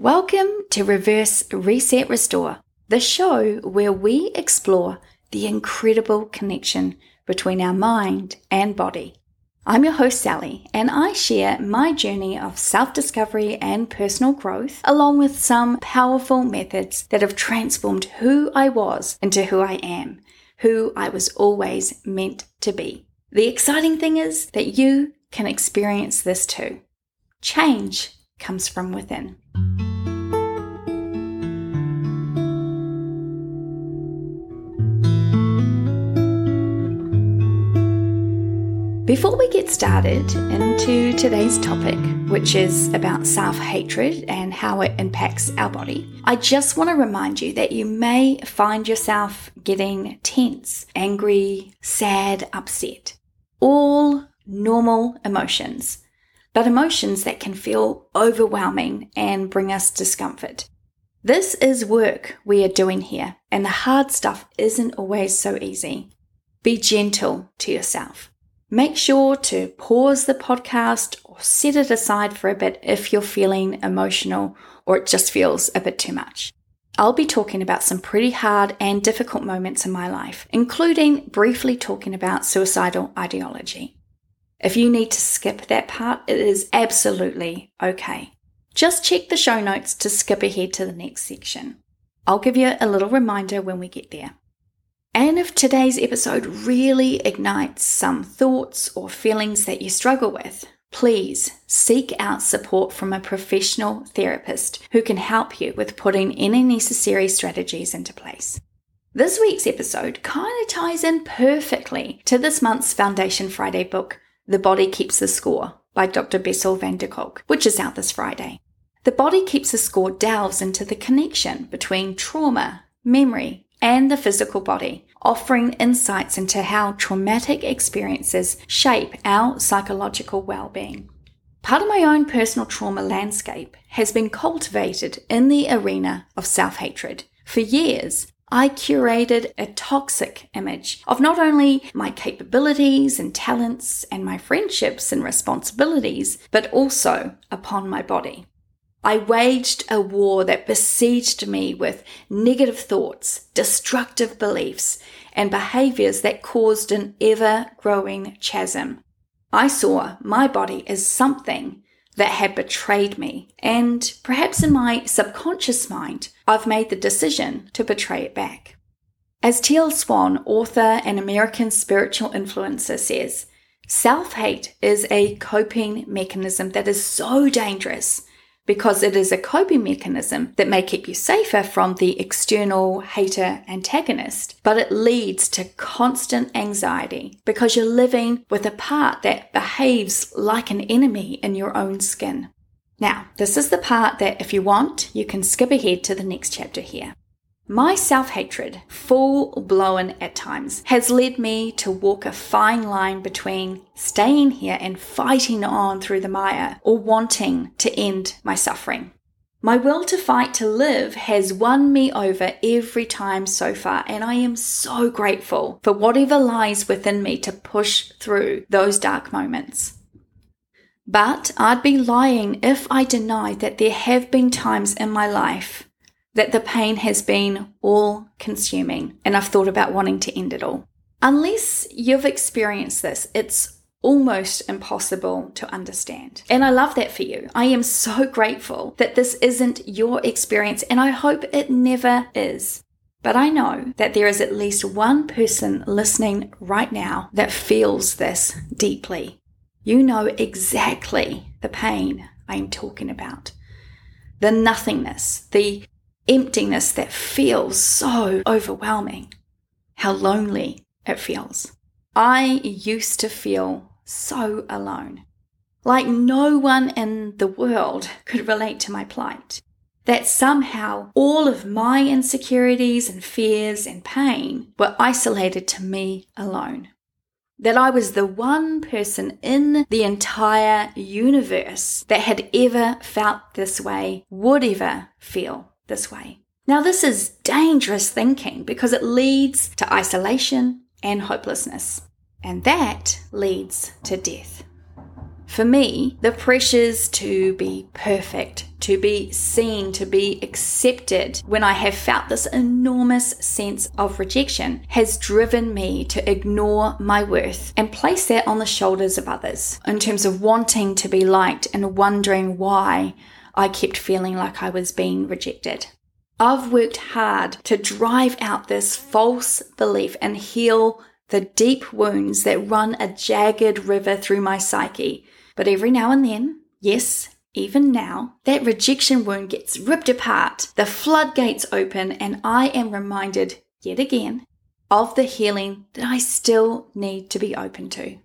Welcome to Reverse Reset Restore, the show where we explore the incredible connection between our mind and body. I'm your host, Sally, and I share my journey of self discovery and personal growth, along with some powerful methods that have transformed who I was into who I am, who I was always meant to be. The exciting thing is that you can experience this too. Change comes from within. Before we get started into today's topic, which is about self hatred and how it impacts our body, I just want to remind you that you may find yourself getting tense, angry, sad, upset. All normal emotions, but emotions that can feel overwhelming and bring us discomfort. This is work we are doing here, and the hard stuff isn't always so easy. Be gentle to yourself. Make sure to pause the podcast or set it aside for a bit if you're feeling emotional or it just feels a bit too much. I'll be talking about some pretty hard and difficult moments in my life, including briefly talking about suicidal ideology. If you need to skip that part, it is absolutely okay. Just check the show notes to skip ahead to the next section. I'll give you a little reminder when we get there. And if today's episode really ignites some thoughts or feelings that you struggle with, please seek out support from a professional therapist who can help you with putting any necessary strategies into place. This week's episode kind of ties in perfectly to this month's Foundation Friday book, The Body Keeps the Score by Dr. Bessel van der Kolk, which is out this Friday. The Body Keeps the Score delves into the connection between trauma, memory, and the physical body, offering insights into how traumatic experiences shape our psychological well being. Part of my own personal trauma landscape has been cultivated in the arena of self hatred. For years, I curated a toxic image of not only my capabilities and talents and my friendships and responsibilities, but also upon my body. I waged a war that besieged me with negative thoughts, destructive beliefs, and behaviors that caused an ever growing chasm. I saw my body as something that had betrayed me, and perhaps in my subconscious mind, I've made the decision to betray it back. As Teal Swan, author and American spiritual influencer, says, self hate is a coping mechanism that is so dangerous because it is a coping mechanism that may keep you safer from the external hater antagonist, but it leads to constant anxiety because you're living with a part that behaves like an enemy in your own skin. Now, this is the part that if you want, you can skip ahead to the next chapter here. My self hatred, full blown at times, has led me to walk a fine line between staying here and fighting on through the mire or wanting to end my suffering. My will to fight to live has won me over every time so far, and I am so grateful for whatever lies within me to push through those dark moments. But I'd be lying if I denied that there have been times in my life that the pain has been all consuming and I've thought about wanting to end it all. Unless you've experienced this, it's almost impossible to understand. And I love that for you. I am so grateful that this isn't your experience and I hope it never is. But I know that there is at least one person listening right now that feels this deeply. You know exactly the pain I am talking about. The nothingness, the emptiness that feels so overwhelming, how lonely it feels. I used to feel so alone, like no one in the world could relate to my plight. That somehow all of my insecurities and fears and pain were isolated to me alone. That I was the one person in the entire universe that had ever felt this way, would ever feel this way. Now, this is dangerous thinking because it leads to isolation and hopelessness, and that leads to death. For me, the pressures to be perfect, to be seen, to be accepted, when I have felt this enormous sense of rejection, has driven me to ignore my worth and place that on the shoulders of others in terms of wanting to be liked and wondering why I kept feeling like I was being rejected. I've worked hard to drive out this false belief and heal the deep wounds that run a jagged river through my psyche but every now and then, yes, even now, that rejection wound gets ripped apart, the floodgates open, and I am reminded yet again of the healing that I still need to be open to.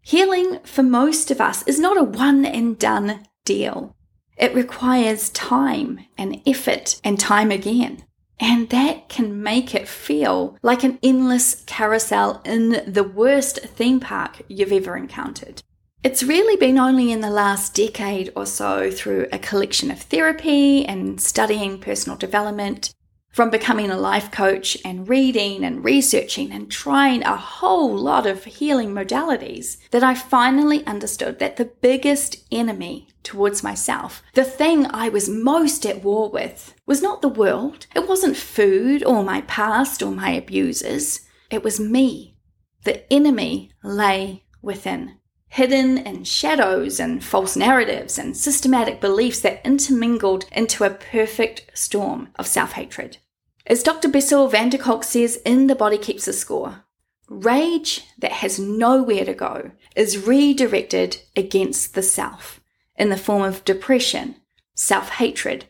Healing for most of us is not a one and done deal. It requires time and effort and time again. And that can make it feel like an endless carousel in the worst theme park you've ever encountered. It's really been only in the last decade or so through a collection of therapy and studying personal development, from becoming a life coach and reading and researching and trying a whole lot of healing modalities, that I finally understood that the biggest enemy towards myself, the thing I was most at war with, was not the world. It wasn't food or my past or my abusers. It was me. The enemy lay within hidden in shadows and false narratives and systematic beliefs that intermingled into a perfect storm of self hatred. As Dr. Bessel van der Kolk says in The Body Keeps the Score, rage that has nowhere to go is redirected against the self in the form of depression, self hatred,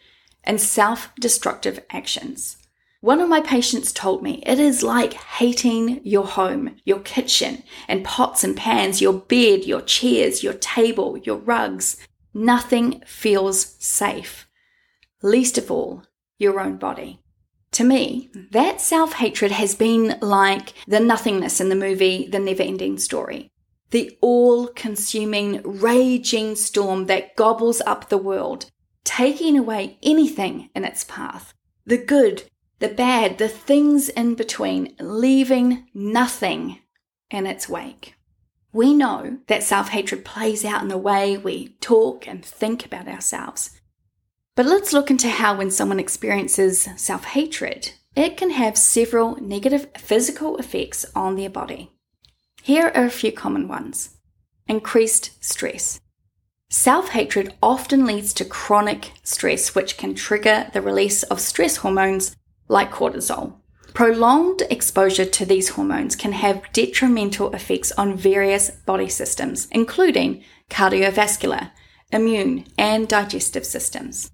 and self destructive actions. One of my patients told me it is like hating your home, your kitchen, and pots and pans, your bed, your chairs, your table, your rugs. Nothing feels safe, least of all, your own body. To me, that self hatred has been like the nothingness in the movie The Never Ending Story. The all consuming, raging storm that gobbles up the world, taking away anything in its path. The good the bad, the things in between, leaving nothing in its wake. We know that self hatred plays out in the way we talk and think about ourselves. But let's look into how, when someone experiences self hatred, it can have several negative physical effects on their body. Here are a few common ones increased stress. Self hatred often leads to chronic stress, which can trigger the release of stress hormones like cortisol. Prolonged exposure to these hormones can have detrimental effects on various body systems, including cardiovascular, immune, and digestive systems.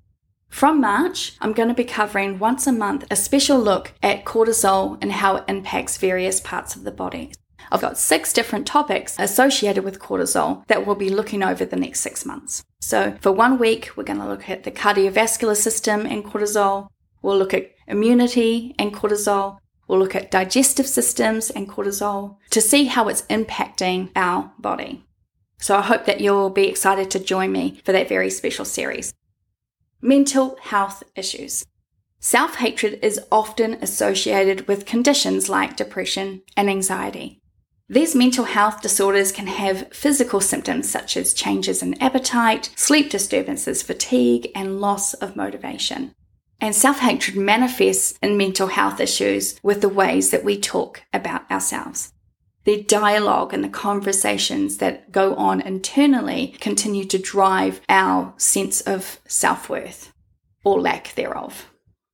From March, I'm going to be covering once a month a special look at cortisol and how it impacts various parts of the body. I've got six different topics associated with cortisol that we'll be looking over the next six months. So, for one week, we're going to look at the cardiovascular system and cortisol. We'll look at immunity and cortisol. We'll look at digestive systems and cortisol to see how it's impacting our body. So I hope that you'll be excited to join me for that very special series. Mental health issues. Self hatred is often associated with conditions like depression and anxiety. These mental health disorders can have physical symptoms such as changes in appetite, sleep disturbances, fatigue, and loss of motivation. And self hatred manifests in mental health issues with the ways that we talk about ourselves. The dialogue and the conversations that go on internally continue to drive our sense of self worth or lack thereof.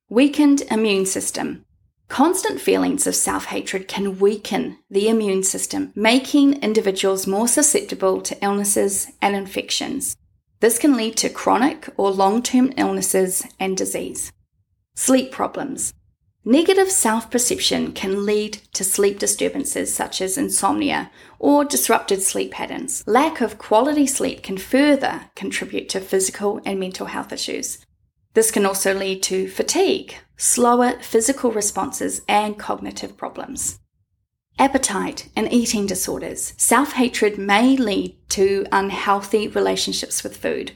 Weakened immune system. Constant feelings of self hatred can weaken the immune system, making individuals more susceptible to illnesses and infections. This can lead to chronic or long term illnesses and disease. Sleep problems. Negative self perception can lead to sleep disturbances such as insomnia or disrupted sleep patterns. Lack of quality sleep can further contribute to physical and mental health issues. This can also lead to fatigue, slower physical responses, and cognitive problems. Appetite and eating disorders. Self hatred may lead to unhealthy relationships with food,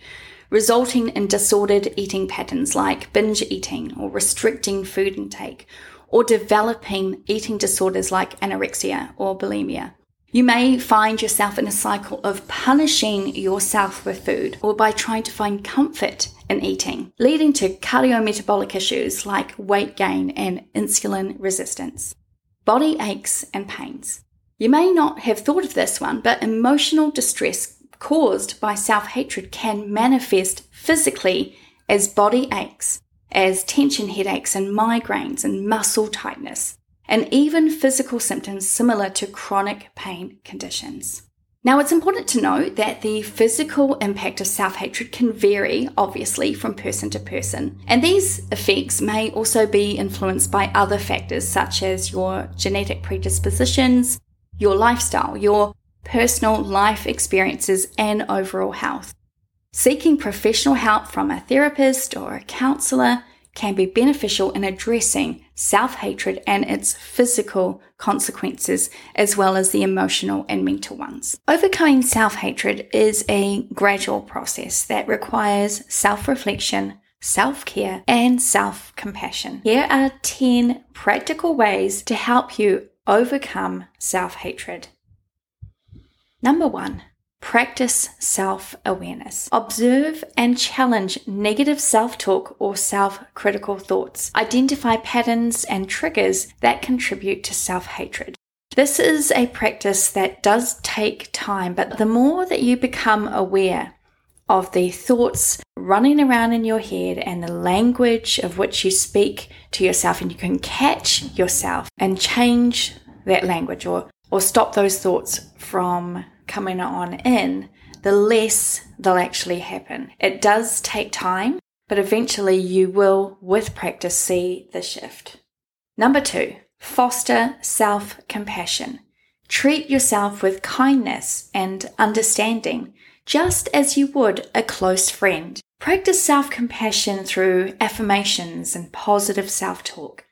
resulting in disordered eating patterns like binge eating or restricting food intake, or developing eating disorders like anorexia or bulimia. You may find yourself in a cycle of punishing yourself with food or by trying to find comfort in eating, leading to cardiometabolic issues like weight gain and insulin resistance, body aches and pains. You may not have thought of this one, but emotional distress caused by self hatred can manifest physically as body aches, as tension headaches and migraines and muscle tightness, and even physical symptoms similar to chronic pain conditions. Now, it's important to note that the physical impact of self hatred can vary, obviously, from person to person. And these effects may also be influenced by other factors such as your genetic predispositions, your lifestyle, your personal life experiences, and overall health. Seeking professional help from a therapist or a counselor can be beneficial in addressing self hatred and its physical consequences, as well as the emotional and mental ones. Overcoming self hatred is a gradual process that requires self reflection, self care, and self compassion. Here are 10 practical ways to help you overcome self hatred. Number one, Practice self awareness. Observe and challenge negative self talk or self critical thoughts. Identify patterns and triggers that contribute to self hatred. This is a practice that does take time, but the more that you become aware of the thoughts running around in your head and the language of which you speak to yourself, and you can catch yourself and change that language or, or stop those thoughts from coming on in, the less they'll actually happen. It does take time, but eventually you will, with practice, see the shift. Number two, foster self compassion. Treat yourself with kindness and understanding, just as you would a close friend. Practice self compassion through affirmations and positive self talk.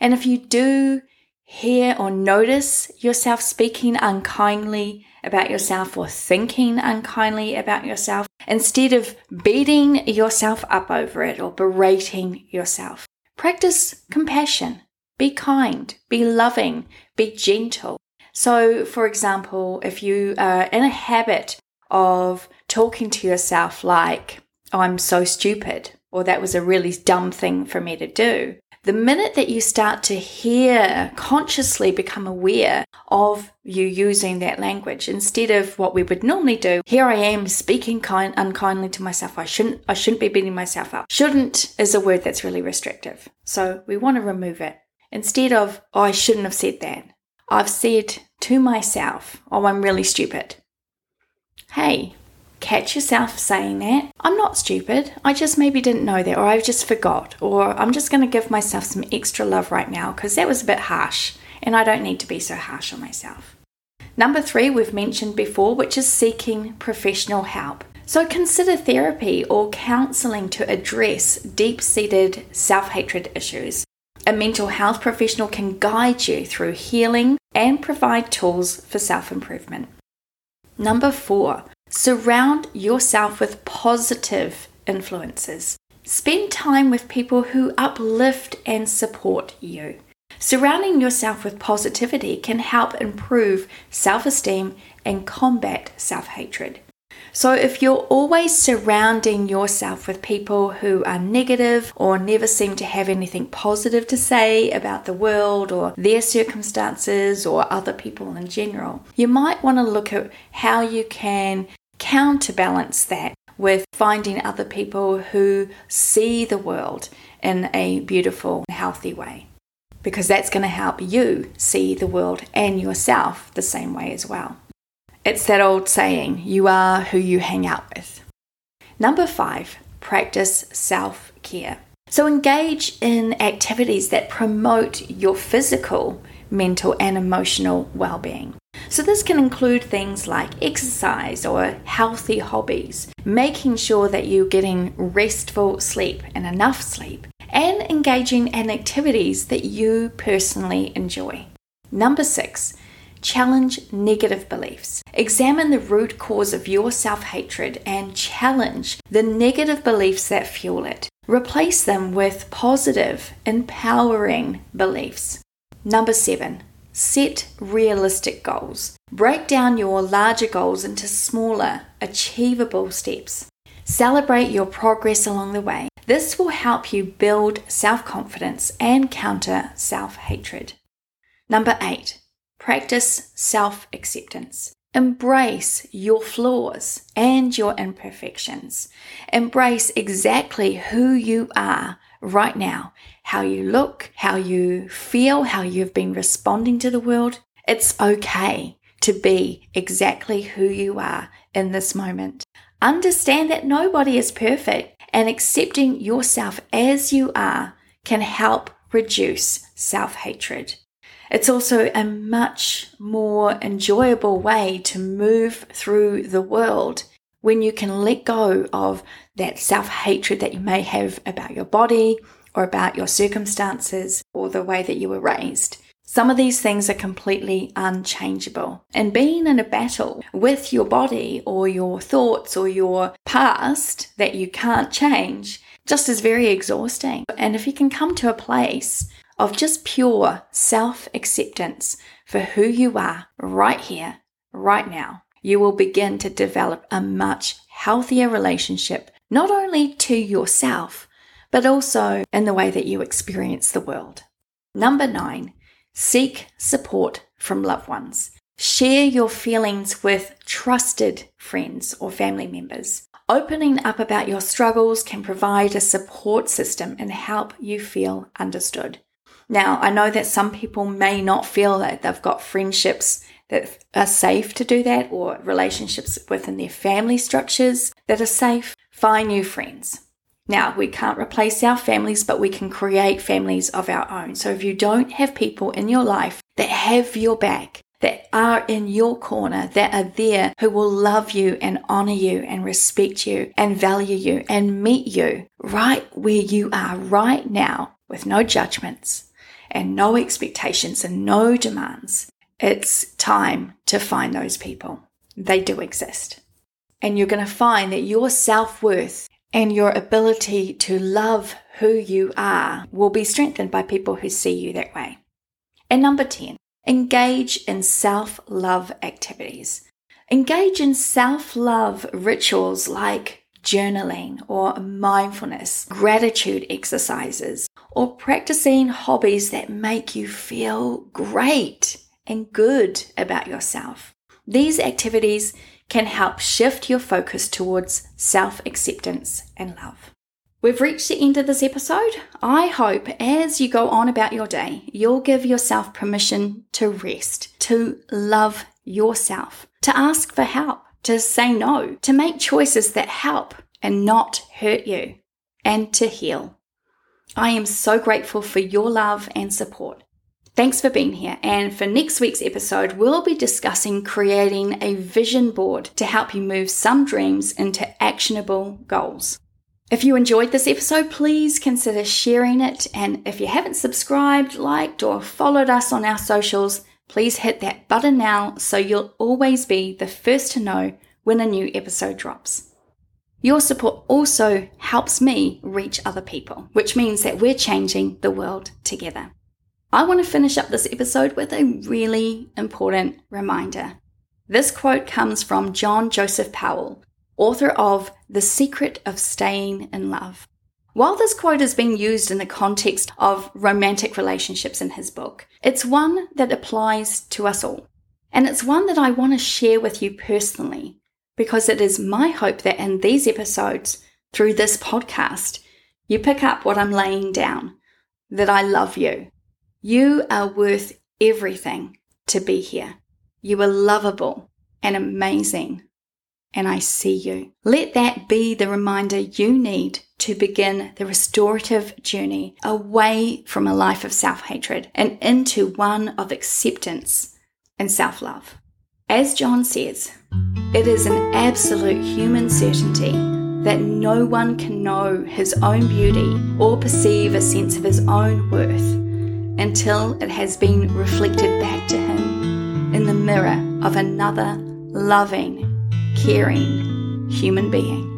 And if you do hear or notice yourself speaking unkindly about yourself or thinking unkindly about yourself instead of beating yourself up over it or berating yourself. Practice compassion. Be kind, be loving, be gentle. So, for example, if you are in a habit of talking to yourself like, oh, I'm so stupid, or that was a really dumb thing for me to do, the minute that you start to hear, consciously become aware of you using that language instead of what we would normally do, here I am speaking kind, unkindly to myself. I shouldn't, I shouldn't be beating myself up. Shouldn't is a word that's really restrictive. So we want to remove it. Instead of, oh, I shouldn't have said that. I've said to myself, oh, I'm really stupid. Hey, catch yourself saying that. I'm not stupid. I just maybe didn't know that, or I just forgot, or I'm just going to give myself some extra love right now because that was a bit harsh and I don't need to be so harsh on myself. Number three, we've mentioned before, which is seeking professional help. So consider therapy or counseling to address deep seated self hatred issues. A mental health professional can guide you through healing and provide tools for self improvement. Number four, Surround yourself with positive influences. Spend time with people who uplift and support you. Surrounding yourself with positivity can help improve self esteem and combat self hatred. So, if you're always surrounding yourself with people who are negative or never seem to have anything positive to say about the world or their circumstances or other people in general, you might want to look at how you can counterbalance that with finding other people who see the world in a beautiful, healthy way. Because that's going to help you see the world and yourself the same way as well. It's that old saying, you are who you hang out with. Number five, practice self care. So engage in activities that promote your physical, mental, and emotional well being. So, this can include things like exercise or healthy hobbies, making sure that you're getting restful sleep and enough sleep, and engaging in activities that you personally enjoy. Number six, challenge negative beliefs. Examine the root cause of your self hatred and challenge the negative beliefs that fuel it. Replace them with positive, empowering beliefs. Number seven, Set realistic goals. Break down your larger goals into smaller, achievable steps. Celebrate your progress along the way. This will help you build self confidence and counter self hatred. Number eight, practice self acceptance. Embrace your flaws and your imperfections. Embrace exactly who you are right now, how you look, how you feel, how you've been responding to the world. It's okay to be exactly who you are in this moment. Understand that nobody is perfect and accepting yourself as you are can help reduce self hatred. It's also a much more enjoyable way to move through the world when you can let go of that self hatred that you may have about your body or about your circumstances or the way that you were raised. Some of these things are completely unchangeable. And being in a battle with your body or your thoughts or your past that you can't change just is very exhausting. And if you can come to a place of just pure self acceptance for who you are right here, right now, you will begin to develop a much healthier relationship, not only to yourself, but also in the way that you experience the world. Number nine, seek support from loved ones. Share your feelings with trusted friends or family members. Opening up about your struggles can provide a support system and help you feel understood. Now, I know that some people may not feel that they've got friendships that are safe to do that or relationships within their family structures that are safe. Find new friends. Now, we can't replace our families, but we can create families of our own. So if you don't have people in your life that have your back, that are in your corner, that are there, who will love you and honor you and respect you and value you and meet you right where you are right now with no judgments, and no expectations and no demands, it's time to find those people. They do exist. And you're going to find that your self worth and your ability to love who you are will be strengthened by people who see you that way. And number 10, engage in self love activities. Engage in self love rituals like journaling or mindfulness, gratitude exercises, or practicing hobbies that make you feel great and good about yourself. These activities can help shift your focus towards self acceptance and love. We've reached the end of this episode. I hope as you go on about your day, you'll give yourself permission to rest, to love yourself, to ask for help, to say no, to make choices that help and not hurt you, and to heal. I am so grateful for your love and support. Thanks for being here. And for next week's episode, we'll be discussing creating a vision board to help you move some dreams into actionable goals. If you enjoyed this episode, please consider sharing it. And if you haven't subscribed, liked, or followed us on our socials, please hit that button now so you'll always be the first to know when a new episode drops. Your support also helps me reach other people, which means that we're changing the world together. I want to finish up this episode with a really important reminder. This quote comes from John Joseph Powell, author of The Secret of Staying in Love. While this quote is being used in the context of romantic relationships in his book, it's one that applies to us all. And it's one that I want to share with you personally because it is my hope that in these episodes, through this podcast, you pick up what I'm laying down that I love you. You are worth everything to be here. You are lovable and amazing, and I see you. Let that be the reminder you need to begin the restorative journey away from a life of self hatred and into one of acceptance and self love. As John says, it is an absolute human certainty that no one can know his own beauty or perceive a sense of his own worth until it has been reflected back to him in the mirror of another loving, caring human being.